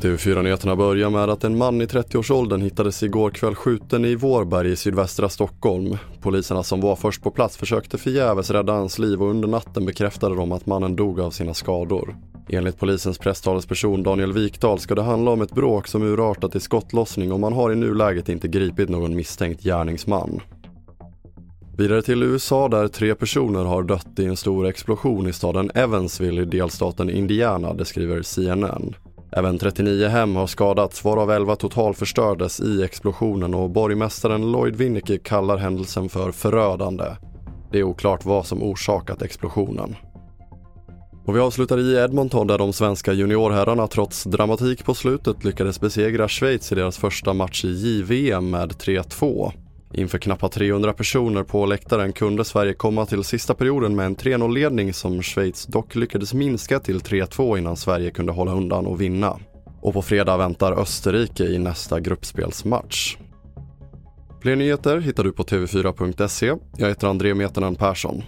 TV4-nyheterna börjar med att en man i 30-årsåldern hittades igår kväll skjuten i Vårberg i sydvästra Stockholm. Poliserna som var först på plats försökte förgäves rädda hans liv och under natten bekräftade de att mannen dog av sina skador. Enligt polisens presstalesperson Daniel Wikdahl ska det handla om ett bråk som urartat i skottlossning och man har i nuläget inte gripit någon misstänkt gärningsman. Vidare till USA där tre personer har dött i en stor explosion i staden Evansville i delstaten Indiana, det skriver CNN. Även 39 hem har skadats varav 11 totalförstördes i explosionen och borgmästaren Lloyd Winnicke kallar händelsen för förödande. Det är oklart vad som orsakat explosionen. Och vi avslutar i Edmonton där de svenska juniorherrarna trots dramatik på slutet lyckades besegra Schweiz i deras första match i JVM med 3-2. Inför knappt 300 personer på läktaren kunde Sverige komma till sista perioden med en 3-0-ledning som Schweiz dock lyckades minska till 3-2 innan Sverige kunde hålla undan och vinna. Och på fredag väntar Österrike i nästa gruppspelsmatch. Fler nyheter hittar du på tv4.se. Jag heter André Metenen Persson.